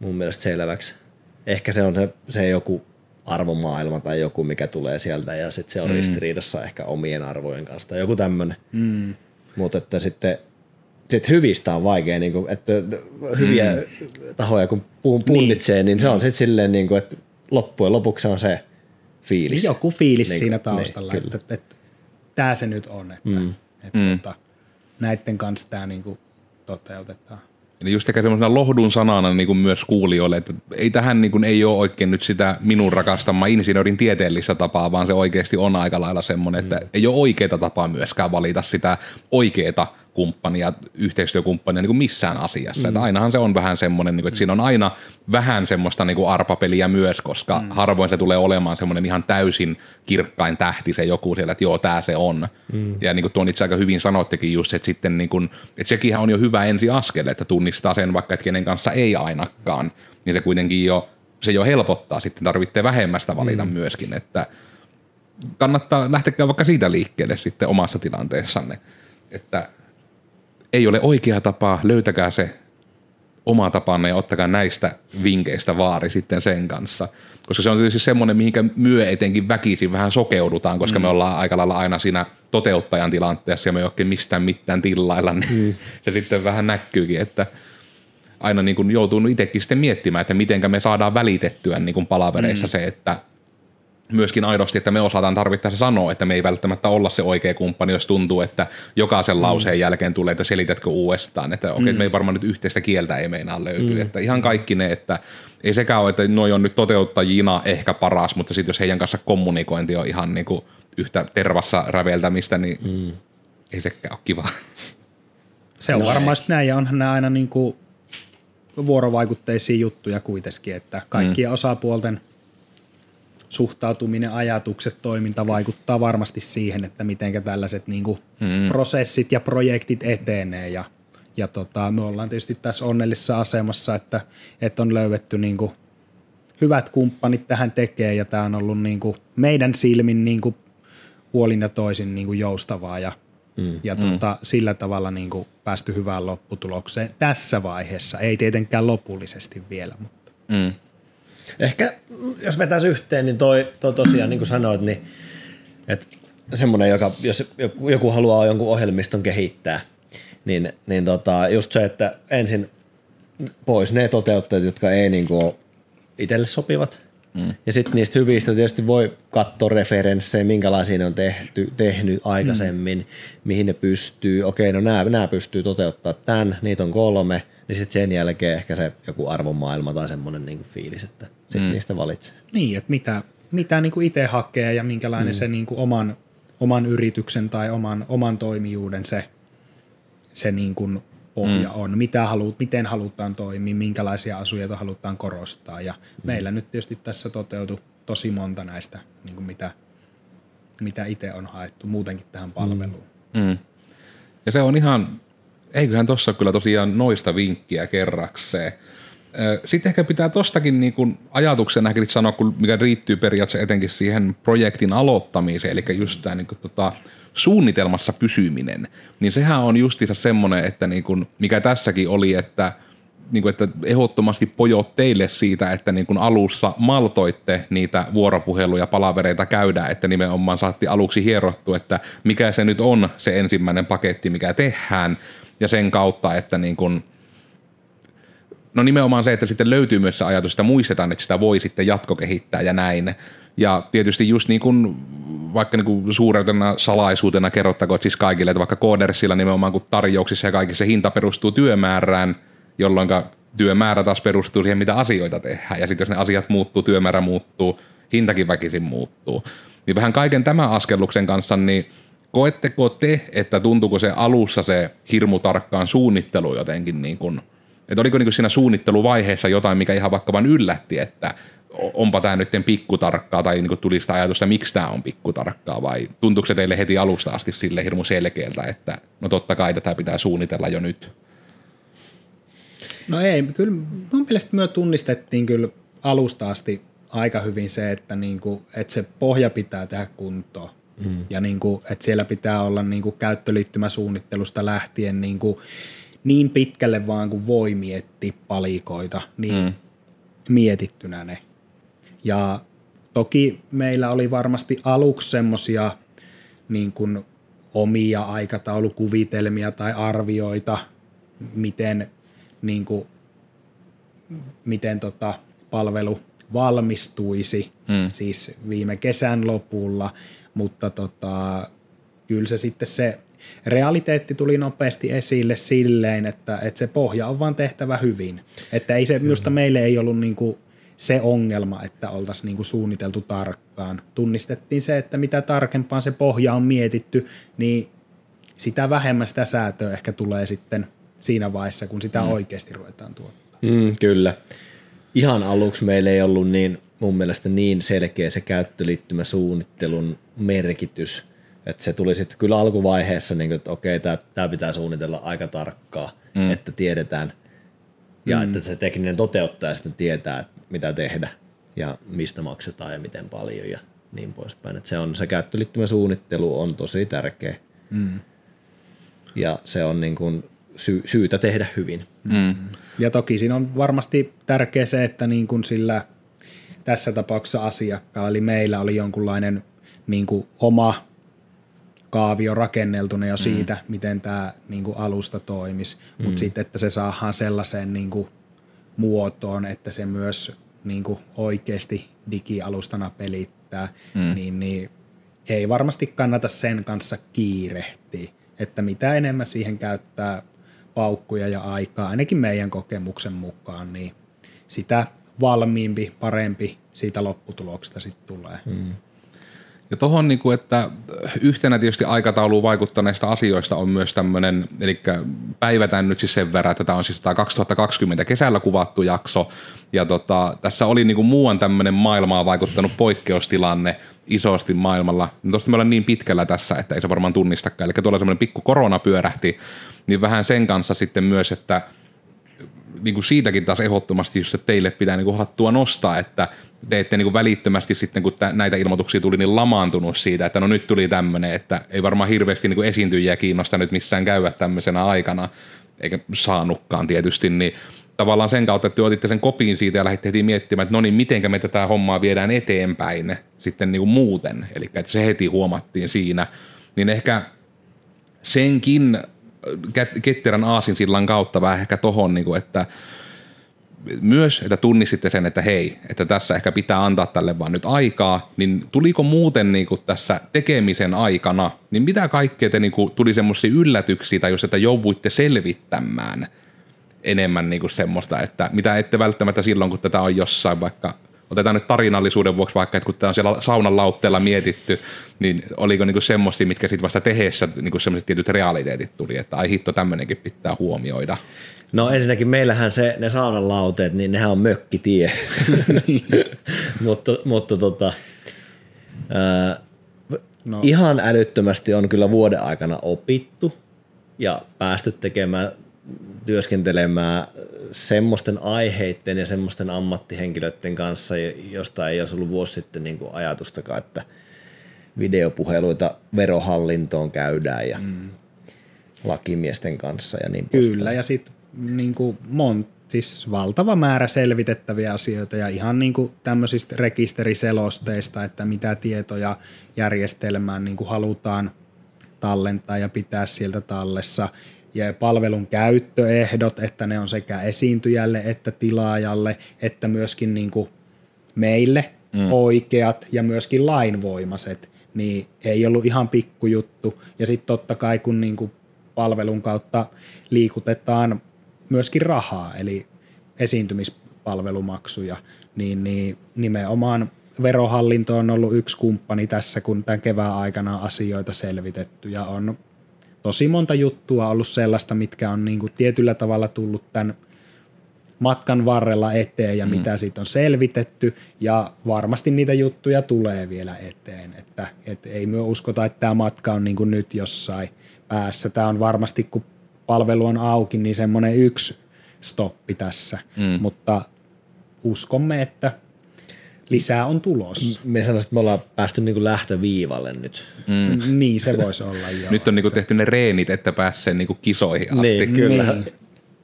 mun mielestä selväksi. Ehkä se on se, se joku arvomaailma tai joku, mikä tulee sieltä ja sitten se on mm. ristiriidassa ehkä omien arvojen kanssa tai joku tämmöinen. Mm. Mutta että sitten sit hyvistä on vaikea, niin kuin, että hyviä mm. tahoja kun punnitsee, niin, niin se on sitten silleen, niin kuin, että loppujen lopuksi on se fiilis. Niin joku fiilis niin, siinä taustalla, niin, että, että, että tämä se nyt on, että, mm. että mm. Tota, näiden kanssa tämä niin toteutetaan. Eli just ehkä semmoisena lohdun sanana niin kuin myös kuulijoille, että ei tähän niin kuin, ei ole oikein nyt sitä minun rakastamaa insinöörin tieteellistä tapaa, vaan se oikeasti on aika lailla semmoinen, että mm. ei ole oikeita tapaa myöskään valita sitä oikeaa kumppani ja yhteistyökumppani niin kuin missään asiassa. Mm. Että ainahan se on vähän semmoinen, niin kuin, että siinä on aina vähän semmoista niin kuin arpapeliä myös, koska mm. harvoin se tulee olemaan semmoinen ihan täysin kirkkain tähti se joku siellä, että joo, tämä se on. Mm. Ja niin kuin tuon itse aika hyvin sanottekin just, että sitten niin kuin, että sekin on jo hyvä ensi askel, että tunnistaa sen vaikka, että kenen kanssa ei ainakaan, niin se kuitenkin jo, se jo helpottaa, sitten tarvitsee vähemmästä valita mm. myöskin, että kannattaa lähteä vaikka siitä liikkeelle sitten omassa tilanteessanne, että ei ole oikea tapa, löytäkää se oma tapanne ja ottakaa näistä vinkkeistä vaari sitten sen kanssa. Koska se on tietysti semmoinen, mihinkä myö etenkin väkisin vähän sokeudutaan, koska mm. me ollaan aika lailla aina siinä toteuttajan tilanteessa ja me ei oikein mistään mitään tillailla, niin mm. se sitten vähän näkyykin, että aina niin kuin joutuu itsekin sitten miettimään, että miten me saadaan välitettyä niin kuin palavereissa mm. se, että myöskin aidosti, että me osataan tarvittaessa sanoa, että me ei välttämättä olla se oikea kumppani, jos tuntuu, että jokaisen mm. lauseen jälkeen tulee, että selitätkö uudestaan, että okei, mm. me ei varmaan nyt yhteistä kieltä ei meinaa löytyä, mm. että ihan kaikki ne, että ei sekään ole, että noi on nyt toteuttajina ehkä paras, mutta sitten jos heidän kanssa kommunikointi on ihan niin kuin yhtä tervassa räveltämistä, niin mm. ei sekään ole kiva. Se on no varmaan näin, ja onhan nämä aina niin kuin vuorovaikutteisia juttuja kuitenkin, että kaikkien mm. osapuolten – suhtautuminen, ajatukset, toiminta vaikuttaa varmasti siihen, että miten tällaiset niin kuin mm. prosessit ja projektit etenee ja, ja tota, me ollaan tietysti tässä onnellisessa asemassa, että, että on löydetty niin kuin hyvät kumppanit tähän tekee ja tämä on ollut niin kuin meidän silmin niin kuin puolin ja toisin niin kuin joustavaa ja, mm. ja tota, mm. sillä tavalla niin kuin päästy hyvään lopputulokseen tässä vaiheessa, ei tietenkään lopullisesti vielä. Mutta. Mm. Ehkä jos vetäisi yhteen, niin toi, toi tosiaan, niin kuin sanoit, niin että semmoinen, joka, jos joku haluaa jonkun ohjelmiston kehittää, niin, niin tota, just se, että ensin pois ne toteuttajat, jotka ei niin kuin itselle sopivat, mm. ja sitten niistä hyvistä tietysti voi katsoa referenssejä, minkälaisia ne on tehty, tehnyt aikaisemmin, mm. mihin ne pystyy. Okei, no nämä, nämä pystyy toteuttaa tämän, niitä on kolme – niin sitten sen jälkeen ehkä se joku arvomaailma tai semmoinen niin fiilis, että sitten mm. niistä valitsee. Niin, että mitä, mitä niin kuin itse hakee ja minkälainen mm. se niin kuin oman, oman yrityksen tai oman, oman toimijuuden se, se niin kuin pohja mm. on, mitä haluut, miten halutaan toimia, minkälaisia asioita halutaan korostaa. Ja mm. meillä nyt tietysti tässä toteutui tosi monta näistä, niin kuin mitä, mitä itse on haettu muutenkin tähän palveluun. Mm. Mm. Ja se on ihan eiköhän tuossa kyllä tosiaan noista vinkkiä kerrakseen. Sitten ehkä pitää tostakin niin kuin ajatuksena sanoa, kun mikä riittyy periaatteessa etenkin siihen projektin aloittamiseen, eli just tämä niin kuin, tota, suunnitelmassa pysyminen, niin sehän on justiinsa semmoinen, että niin kuin, mikä tässäkin oli, että niin kuin, että ehdottomasti pojot teille siitä, että niin kuin alussa maltoitte niitä vuoropuheluja, palavereita käydä, että nimenomaan saatti aluksi hierottua, että mikä se nyt on se ensimmäinen paketti, mikä tehdään, ja sen kautta, että niin kun, no nimenomaan se, että sitten löytyy myös se ajatus, että muistetaan, että sitä voi sitten jatkokehittää ja näin. Ja tietysti just niin kuin vaikka niin kuin suuretena salaisuutena kerrottakoon siis kaikille, että vaikka Codersilla nimenomaan kun tarjouksissa ja kaikissa hinta perustuu työmäärään, jolloin työmäärä taas perustuu siihen, mitä asioita tehdään. Ja sitten jos ne asiat muuttuu, työmäärä muuttuu, hintakin väkisin muuttuu. Niin vähän kaiken tämän askelluksen kanssa, niin – koetteko te, että tuntuuko se alussa se hirmu tarkkaan suunnittelu jotenkin niin kuin, että oliko niin kuin siinä suunnitteluvaiheessa jotain, mikä ihan vaikka vain yllätti, että onpa tämä nyt pikkutarkkaa tai niin tuli sitä ajatusta, miksi tämä on pikkutarkkaa vai tuntuuko se teille heti alusta asti sille hirmu selkeältä, että no totta kai tätä pitää suunnitella jo nyt? No ei, kyllä mun mielestä me tunnistettiin kyllä alusta asti aika hyvin se, että, niin kuin, että se pohja pitää tehdä kuntoon. Mm. Ja niin kuin, että siellä pitää olla niin kuin käyttöliittymäsuunnittelusta lähtien niin, kuin niin pitkälle vaan kuin voi miettiä palikoita, niin mm. mietittynä ne. Ja toki meillä oli varmasti aluksi semmoisia niin kuin omia aikataulukuvitelmia tai arvioita, miten, niin kuin, miten tota palvelu valmistuisi, mm. siis viime kesän lopulla, mutta tota, kyllä se sitten se realiteetti tuli nopeasti esille silleen, että, että se pohja on vaan tehtävä hyvin. Että ei se, minusta meille ei ollut niinku se ongelma, että oltaisiin niinku suunniteltu tarkkaan. Tunnistettiin se, että mitä tarkempaan se pohja on mietitty, niin sitä vähemmän sitä säätöä ehkä tulee sitten siinä vaiheessa, kun sitä mm. oikeasti ruvetaan tuottaa. Mm, kyllä. Ihan aluksi meillä ei ollut niin mun mielestä niin selkeä se käyttöliittymäsuunnittelun merkitys, että se tuli sitten kyllä alkuvaiheessa, niin kuin, että okei, tämä pitää suunnitella aika tarkkaa, mm. että tiedetään, ja mm. että se tekninen toteuttaja sitten tietää, mitä tehdä ja mistä maksetaan ja miten paljon ja niin poispäin. Että se, on, se käyttöliittymäsuunnittelu on tosi tärkeä. Mm. Ja se on niin kuin sy- syytä tehdä hyvin. Mm. Ja toki siinä on varmasti tärkeä se, että niin kuin sillä tässä tapauksessa asiakkaalla, eli meillä oli jonkunlainen niin kuin oma kaavio rakenneltuna jo mm. siitä, mm. miten tämä niin kuin alusta toimisi, mm. mutta sitten, että se saadaan sellaiseen niin kuin muotoon, että se myös niin kuin oikeasti digialustana pelittää, mm. niin, niin ei varmasti kannata sen kanssa kiirehtiä, että mitä enemmän siihen käyttää paukkuja ja aikaa, ainakin meidän kokemuksen mukaan, niin sitä valmiimpi, parempi siitä lopputuloksesta sitten tulee. Mm. Ja tuohon, niin että yhtenä tietysti aikatauluun vaikuttaneista asioista on myös tämmöinen, eli päivätään nyt siis sen verran, että tämä on siis 2020 kesällä kuvattu jakso, ja tota, tässä oli niin kuin muuan tämmöinen maailmaa vaikuttanut poikkeustilanne isosti maailmalla. Tuosta me ollaan niin pitkällä tässä, että ei se varmaan tunnistakaan. Eli tuolla semmoinen pikku korona pyörähti, niin vähän sen kanssa sitten myös, että niin kuin siitäkin taas ehdottomasti just, että teille pitää niin kuin hattua nostaa, että te ette niin kuin välittömästi sitten, kun näitä ilmoituksia tuli, niin lamaantunut siitä, että no nyt tuli tämmöinen, että ei varmaan hirveästi niin kuin esiintyjiä kiinnosta nyt missään käydä tämmöisenä aikana, eikä saanutkaan tietysti, niin tavallaan sen kautta, että te otitte sen kopiin siitä ja lähditte heti miettimään, että no niin, miten me tätä hommaa viedään eteenpäin sitten niin kuin muuten, eli että se heti huomattiin siinä, niin ehkä senkin ketterän aasinsillan kautta vähän ehkä tohon, niin kuin, että myös, että tunnistitte sen, että hei, että tässä ehkä pitää antaa tälle vaan nyt aikaa, niin tuliko muuten niin kuin tässä tekemisen aikana, niin mitä kaikkea te niin kuin, tuli semmoisia yllätyksiä tai jos että jouduitte selvittämään enemmän niin kuin semmoista, että mitä ette välttämättä silloin, kun tätä on jossain vaikka otetaan nyt tarinallisuuden vuoksi vaikka, että kun tämä on siellä saunan lautteella mietitty, niin oliko niinku semmoisia, mitkä sitten vasta tehdessä niinku semmoiset tietyt realiteetit tuli, että ai hitto, tämmöinenkin pitää huomioida. No ensinnäkin meillähän se, ne saunan lauteet, niin nehän on mökkitie. mutta mutta tota, ää, no. ihan älyttömästi on kyllä vuoden aikana opittu ja päästy tekemään työskentelemään semmoisten aiheiden ja semmoisten ammattihenkilöiden kanssa, josta ei olisi ollut vuosi sitten niin kuin ajatustakaan, että videopuheluita verohallintoon käydään ja mm. lakimiesten kanssa ja niin Kyllä, ja sitten niin kuin mon, siis valtava määrä selvitettäviä asioita ja ihan niin kuin tämmöisistä rekisteriselosteista, että mitä tietoja järjestelmään niin kuin halutaan tallentaa ja pitää sieltä tallessa ja palvelun käyttöehdot, että ne on sekä esiintyjälle että tilaajalle, että myöskin niin kuin meille mm. oikeat ja myöskin lainvoimaiset, niin ei ollut ihan pikkujuttu. Ja sitten totta kai kun niin kuin palvelun kautta liikutetaan myöskin rahaa, eli esiintymispalvelumaksuja, niin, niin nimenomaan verohallinto on ollut yksi kumppani tässä, kun tämän kevään aikana asioita selvitetty ja on tosi monta juttua ollut sellaista, mitkä on niin kuin tietyllä tavalla tullut tämän matkan varrella eteen ja mm. mitä siitä on selvitetty ja varmasti niitä juttuja tulee vielä eteen, että et ei myö uskota, että tämä matka on niin kuin nyt jossain päässä. Tämä on varmasti, kun palvelu on auki, niin semmoinen yksi stoppi tässä, mm. mutta uskomme, että lisää on tulossa. Me sanoisin, että me ollaan päästy niin kuin lähtöviivalle nyt. Mm. Niin, se voisi olla jo. Nyt on niin kuin tehty ne reenit, että pääsee niin kuin kisoihin asti. Niin, kyllä. Niin.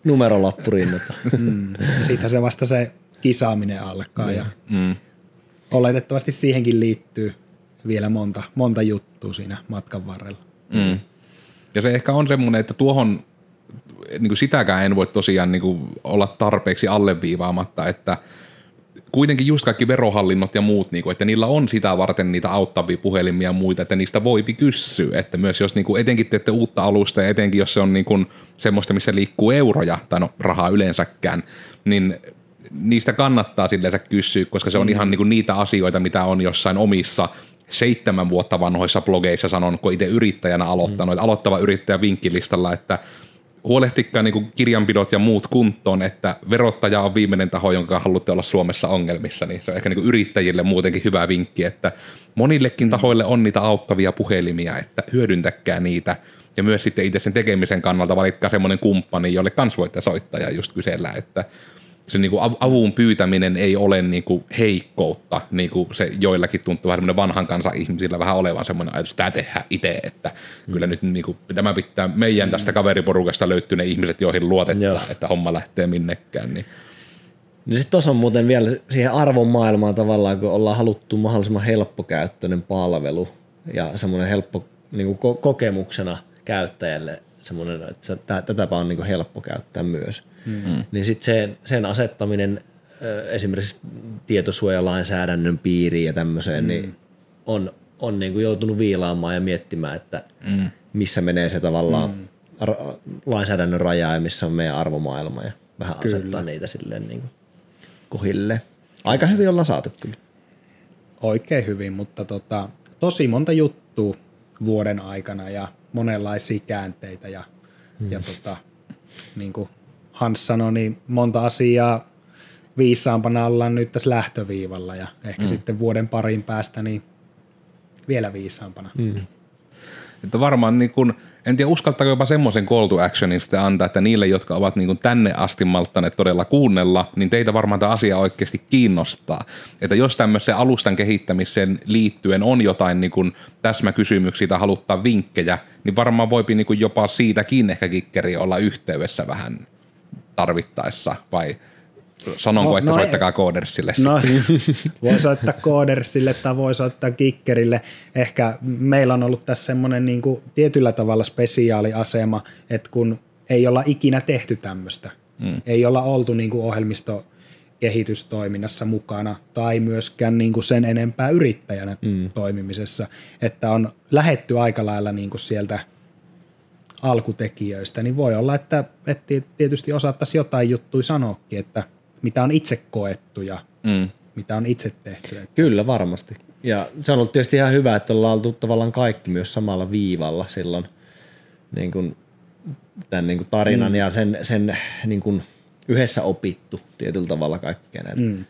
Numerolappu rinnata. Mm. Ja sitten se vasta se kisaaminen alkaa. Niin. Ja mm. Oletettavasti siihenkin liittyy vielä monta, monta juttua siinä matkan varrella. Mm. Ja se ehkä on semmoinen, että tuohon niin kuin sitäkään en voi tosiaan niin kuin olla tarpeeksi alleviivaamatta, että – kuitenkin just kaikki verohallinnot ja muut, niin kuin, että niillä on sitä varten niitä auttavia puhelimia ja muita, että niistä voipi kysyä, että myös jos niin kuin, etenkin teette uutta alusta ja etenkin jos se on niin kuin, semmoista, missä liikkuu euroja tai no rahaa yleensäkään, niin niistä kannattaa silleensä kysyä, koska se on mm. ihan niin kuin niitä asioita, mitä on jossain omissa seitsemän vuotta vanhoissa blogeissa sanon, kun itse yrittäjänä aloittanut, mm. aloittava yrittäjä vinkkilistalla, että huolehtikkaa niin kirjanpidot ja muut kuntoon, että verottaja on viimeinen taho, jonka haluatte olla Suomessa ongelmissa, niin se on ehkä niin yrittäjille muutenkin hyvä vinkki, että monillekin tahoille on niitä auttavia puhelimia, että hyödyntäkää niitä, ja myös sitten itse sen tekemisen kannalta valitkaa semmoinen kumppani, jolle kans voitte soittaa ja just kysellä, että se niin kuin avun pyytäminen ei ole niin kuin heikkoutta, niin kuin se joillakin tuntuu vähän vanhan kansan ihmisillä vähän olevan semmoinen ajatus, että tämä tehdään itse, että mm. kyllä nyt niin kuin, tämä pitää meidän tästä kaveriporukasta löytyy ne ihmiset, joihin luotetaan, että homma lähtee minnekään. Niin. Niin sitten tuossa on muuten vielä siihen arvon maailmaan tavallaan, kun ollaan haluttu mahdollisimman helppokäyttöinen palvelu ja semmoinen helppo niin kuin kokemuksena käyttäjälle semmoinen, että tätäpä on niin helppo käyttää myös. Mm. Niin sitten sen, sen asettaminen esimerkiksi tietosuojalainsäädännön piiriin ja tämmöiseen, niin mm. niin on, on niin kuin joutunut viilaamaan ja miettimään, että mm. missä menee se tavallaan mm. ra- lainsäädännön raja ja missä on meidän arvomaailma ja vähän kyllä. asettaa niitä silleen niin kuin kohille. Aika hyvin ollaan saatu kyllä. Oikein hyvin, mutta tota, tosi monta juttua vuoden aikana ja monenlaisia käänteitä ja, mm. ja tota, niin kuin Hans sanoi, niin monta asiaa viisaampana ollaan nyt tässä lähtöviivalla ja ehkä mm. sitten vuoden parin päästä niin vielä viisaampana. Mm. Että varmaan niin kun, en tiedä uskaltaako jopa semmoisen call to actionin sitten antaa, että niille, jotka ovat niin tänne asti malttaneet todella kuunnella, niin teitä varmaan tämä asia oikeasti kiinnostaa. Että jos tämmöisen alustan kehittämiseen liittyen on jotain niin kun täsmäkysymyksiä tai haluttaa vinkkejä, niin varmaan voipi niin jopa siitäkin ehkä kikkeri olla yhteydessä vähän tarvittaessa vai sanonko, no, että no soittakaa ei, koodersille? No, voi soittaa koodersille tai voi soittaa kikkerille. Ehkä meillä on ollut tässä semmoinen niin kuin tietyllä tavalla spesiaaliasema, että kun ei olla ikinä tehty tämmöistä, mm. ei olla oltu niin kuin ohjelmisto kehitystoiminnassa mukana tai myöskään niin kuin sen enempää yrittäjänä mm. toimimisessa, että on lähetty aika lailla niin kuin sieltä – alkutekijöistä, niin voi olla, että, että tietysti osattaisiin jotain juttuja sanoakin, että mitä on itse koettu ja mm. mitä on itse tehty. Kyllä, varmasti. Ja se on ollut tietysti ihan hyvä, että ollaan oltu tavallaan kaikki myös samalla viivalla silloin niin kuin, tämän niin kuin tarinan mm. ja sen, sen niin kuin yhdessä opittu tietyllä tavalla kaikkea näitä mm.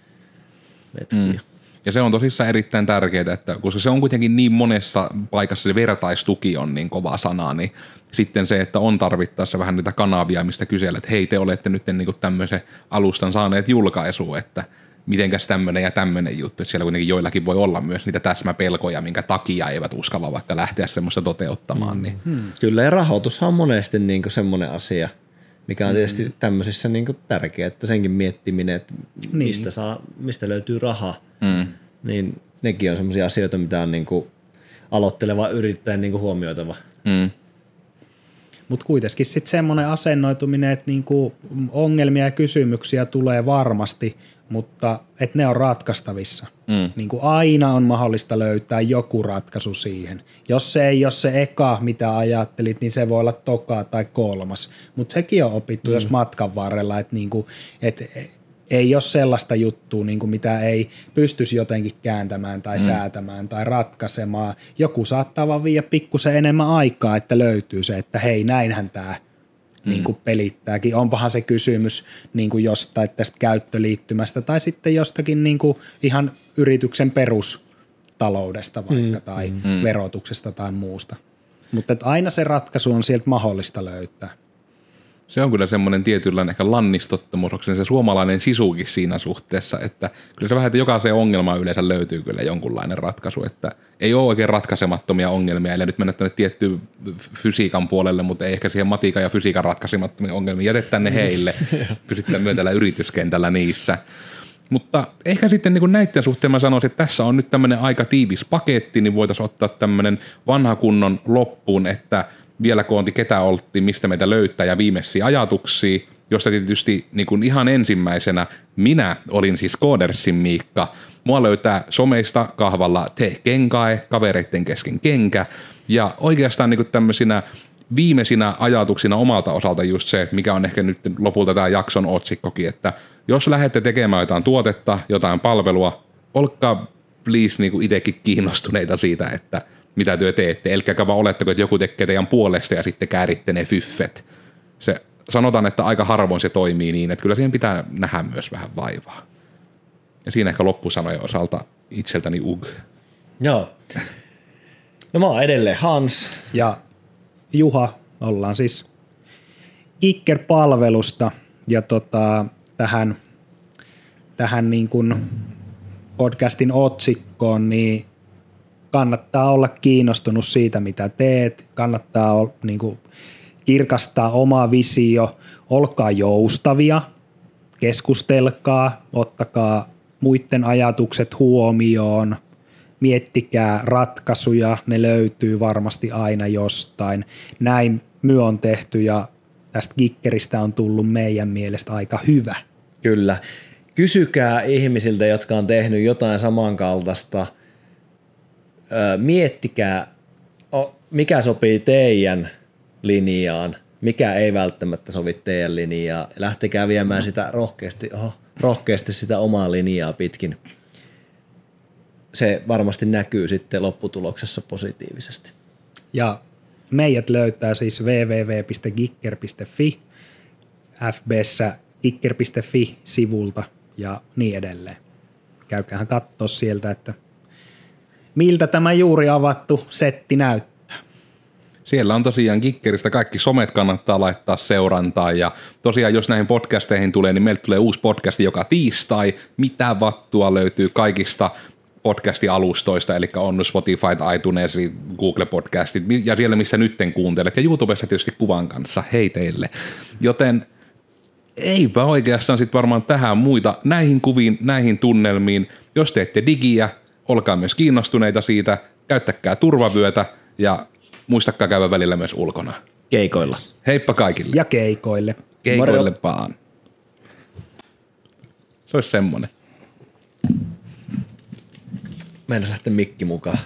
Mm. Ja se on tosissaan erittäin tärkeää, että koska se on kuitenkin niin monessa paikassa se vertaistuki on niin kova sana, niin sitten se, että on tarvittaessa vähän niitä kanavia, mistä kysellä, että hei te olette nyt niin tämmöisen alustan saaneet julkaisuun, että mitenkäs tämmöinen ja tämmöinen juttu, että siellä kuitenkin joillakin voi olla myös niitä täsmäpelkoja, minkä takia eivät uskalla vaikka lähteä semmoista toteuttamaan. Niin. Hmm. Kyllä ja rahoitushan on monesti niin semmoinen asia, mikä on tietysti hmm. tämmöisissä niin tärkeää, että senkin miettiminen, että niin. mistä, saa, mistä löytyy raha, hmm. niin nekin on semmoisia asioita, mitä on niin aloitteleva yrittäjän niin huomioitava. Hmm. Mutta kuitenkin sitten semmoinen asennoituminen, että niinku ongelmia ja kysymyksiä tulee varmasti, mutta että ne on ratkaistavissa. Mm. Niin kuin aina on mahdollista löytää joku ratkaisu siihen. Jos se ei ole se eka, mitä ajattelit, niin se voi olla toka tai kolmas. Mutta sekin on opittu mm. jos matkan varrella, että niinku, et, ei ole sellaista juttua, niin kuin mitä ei pystyisi jotenkin kääntämään tai mm. säätämään tai ratkaisemaan. Joku saattaa vaan viiä pikkusen enemmän aikaa, että löytyy se, että hei näinhän tämä mm. niin kuin pelittääkin. Onpahan se kysymys niin kuin jostain tästä käyttöliittymästä tai sitten jostakin niin kuin ihan yrityksen perustaloudesta vaikka mm. tai mm. verotuksesta tai muusta. Mutta aina se ratkaisu on sieltä mahdollista löytää se on kyllä semmoinen tietynlainen ehkä lannistottomuus, onko se, suomalainen sisukin siinä suhteessa, että kyllä se vähän, että jokaiseen ongelmaan yleensä löytyy kyllä jonkunlainen ratkaisu, että ei ole oikein ratkaisemattomia ongelmia, eli nyt mennä tänne tiettyyn fysiikan puolelle, mutta ei ehkä siihen matiikan ja fysiikan ratkaisemattomia ongelmia, jätetään ne heille, pysytään myötällä yrityskentällä niissä. Mutta ehkä sitten niin näiden suhteen mä sanoisin, että tässä on nyt tämmöinen aika tiivis paketti, niin voitaisiin ottaa tämmöinen vanha kunnon loppuun, että – vielä koonti ketä oltiin, mistä meitä löytää ja viimeisiä ajatuksia, josta tietysti niin kuin ihan ensimmäisenä minä olin siis Koodersin Miikka. Mua löytää someista kahvalla te kenkae, kavereiden kesken kenkä. Ja oikeastaan niin kuin tämmöisinä viimeisinä ajatuksina omalta osalta just se, mikä on ehkä nyt lopulta tämä jakson otsikkokin, että jos lähdette tekemään jotain tuotetta, jotain palvelua, olkaa please niin kuin itsekin kiinnostuneita siitä, että mitä työ teette. Elkäkä vaan oletteko, että joku tekee teidän puolesta ja sitten kääritte ne fyffet. Se, sanotaan, että aika harvoin se toimii niin, että kyllä siihen pitää nähdä myös vähän vaivaa. Ja siinä ehkä loppusanojen osalta itseltäni ug. Joo. No mä oon edelleen Hans. Ja Juha, ollaan siis Kicker-palvelusta ja tota, tähän, tähän niin kuin podcastin otsikkoon, niin kannattaa olla kiinnostunut siitä, mitä teet, kannattaa olla, niin kuin, kirkastaa oma visio, olkaa joustavia, keskustelkaa, ottakaa muiden ajatukset huomioon, miettikää ratkaisuja, ne löytyy varmasti aina jostain. Näin myö on tehty ja tästä kikkeristä on tullut meidän mielestä aika hyvä. Kyllä. Kysykää ihmisiltä, jotka on tehnyt jotain samankaltaista. Miettikää, mikä sopii teidän linjaan, mikä ei välttämättä sovi teidän linjaan. Lähtekää viemään sitä rohkeasti, oho, rohkeasti sitä omaa linjaa pitkin. Se varmasti näkyy sitten lopputuloksessa positiivisesti. Ja meidät löytää siis www.gikker.fi, FBssä gikker.fi-sivulta ja niin edelleen. Käykäähän katsoa sieltä, että miltä tämä juuri avattu setti näyttää. Siellä on tosiaan Kikkeristä kaikki somet kannattaa laittaa seurantaan ja tosiaan jos näihin podcasteihin tulee, niin meiltä tulee uusi podcasti joka tiistai. Mitä vattua löytyy kaikista podcasti-alustoista, eli on Spotify, iTunes, Google Podcastit ja siellä missä nytten kuuntelet ja YouTubessa tietysti kuvan kanssa, hei teille. Joten eipä oikeastaan sitten varmaan tähän muita näihin kuviin, näihin tunnelmiin. Jos teette digiä, olkaa myös kiinnostuneita siitä, käyttäkää turvavyötä ja muistakaa käydä välillä myös ulkona. Keikoilla. Heippa kaikille. Ja keikoille. Keikoille Moro. vaan. Se olisi semmonen. Meidän lähteä mikki mukaan.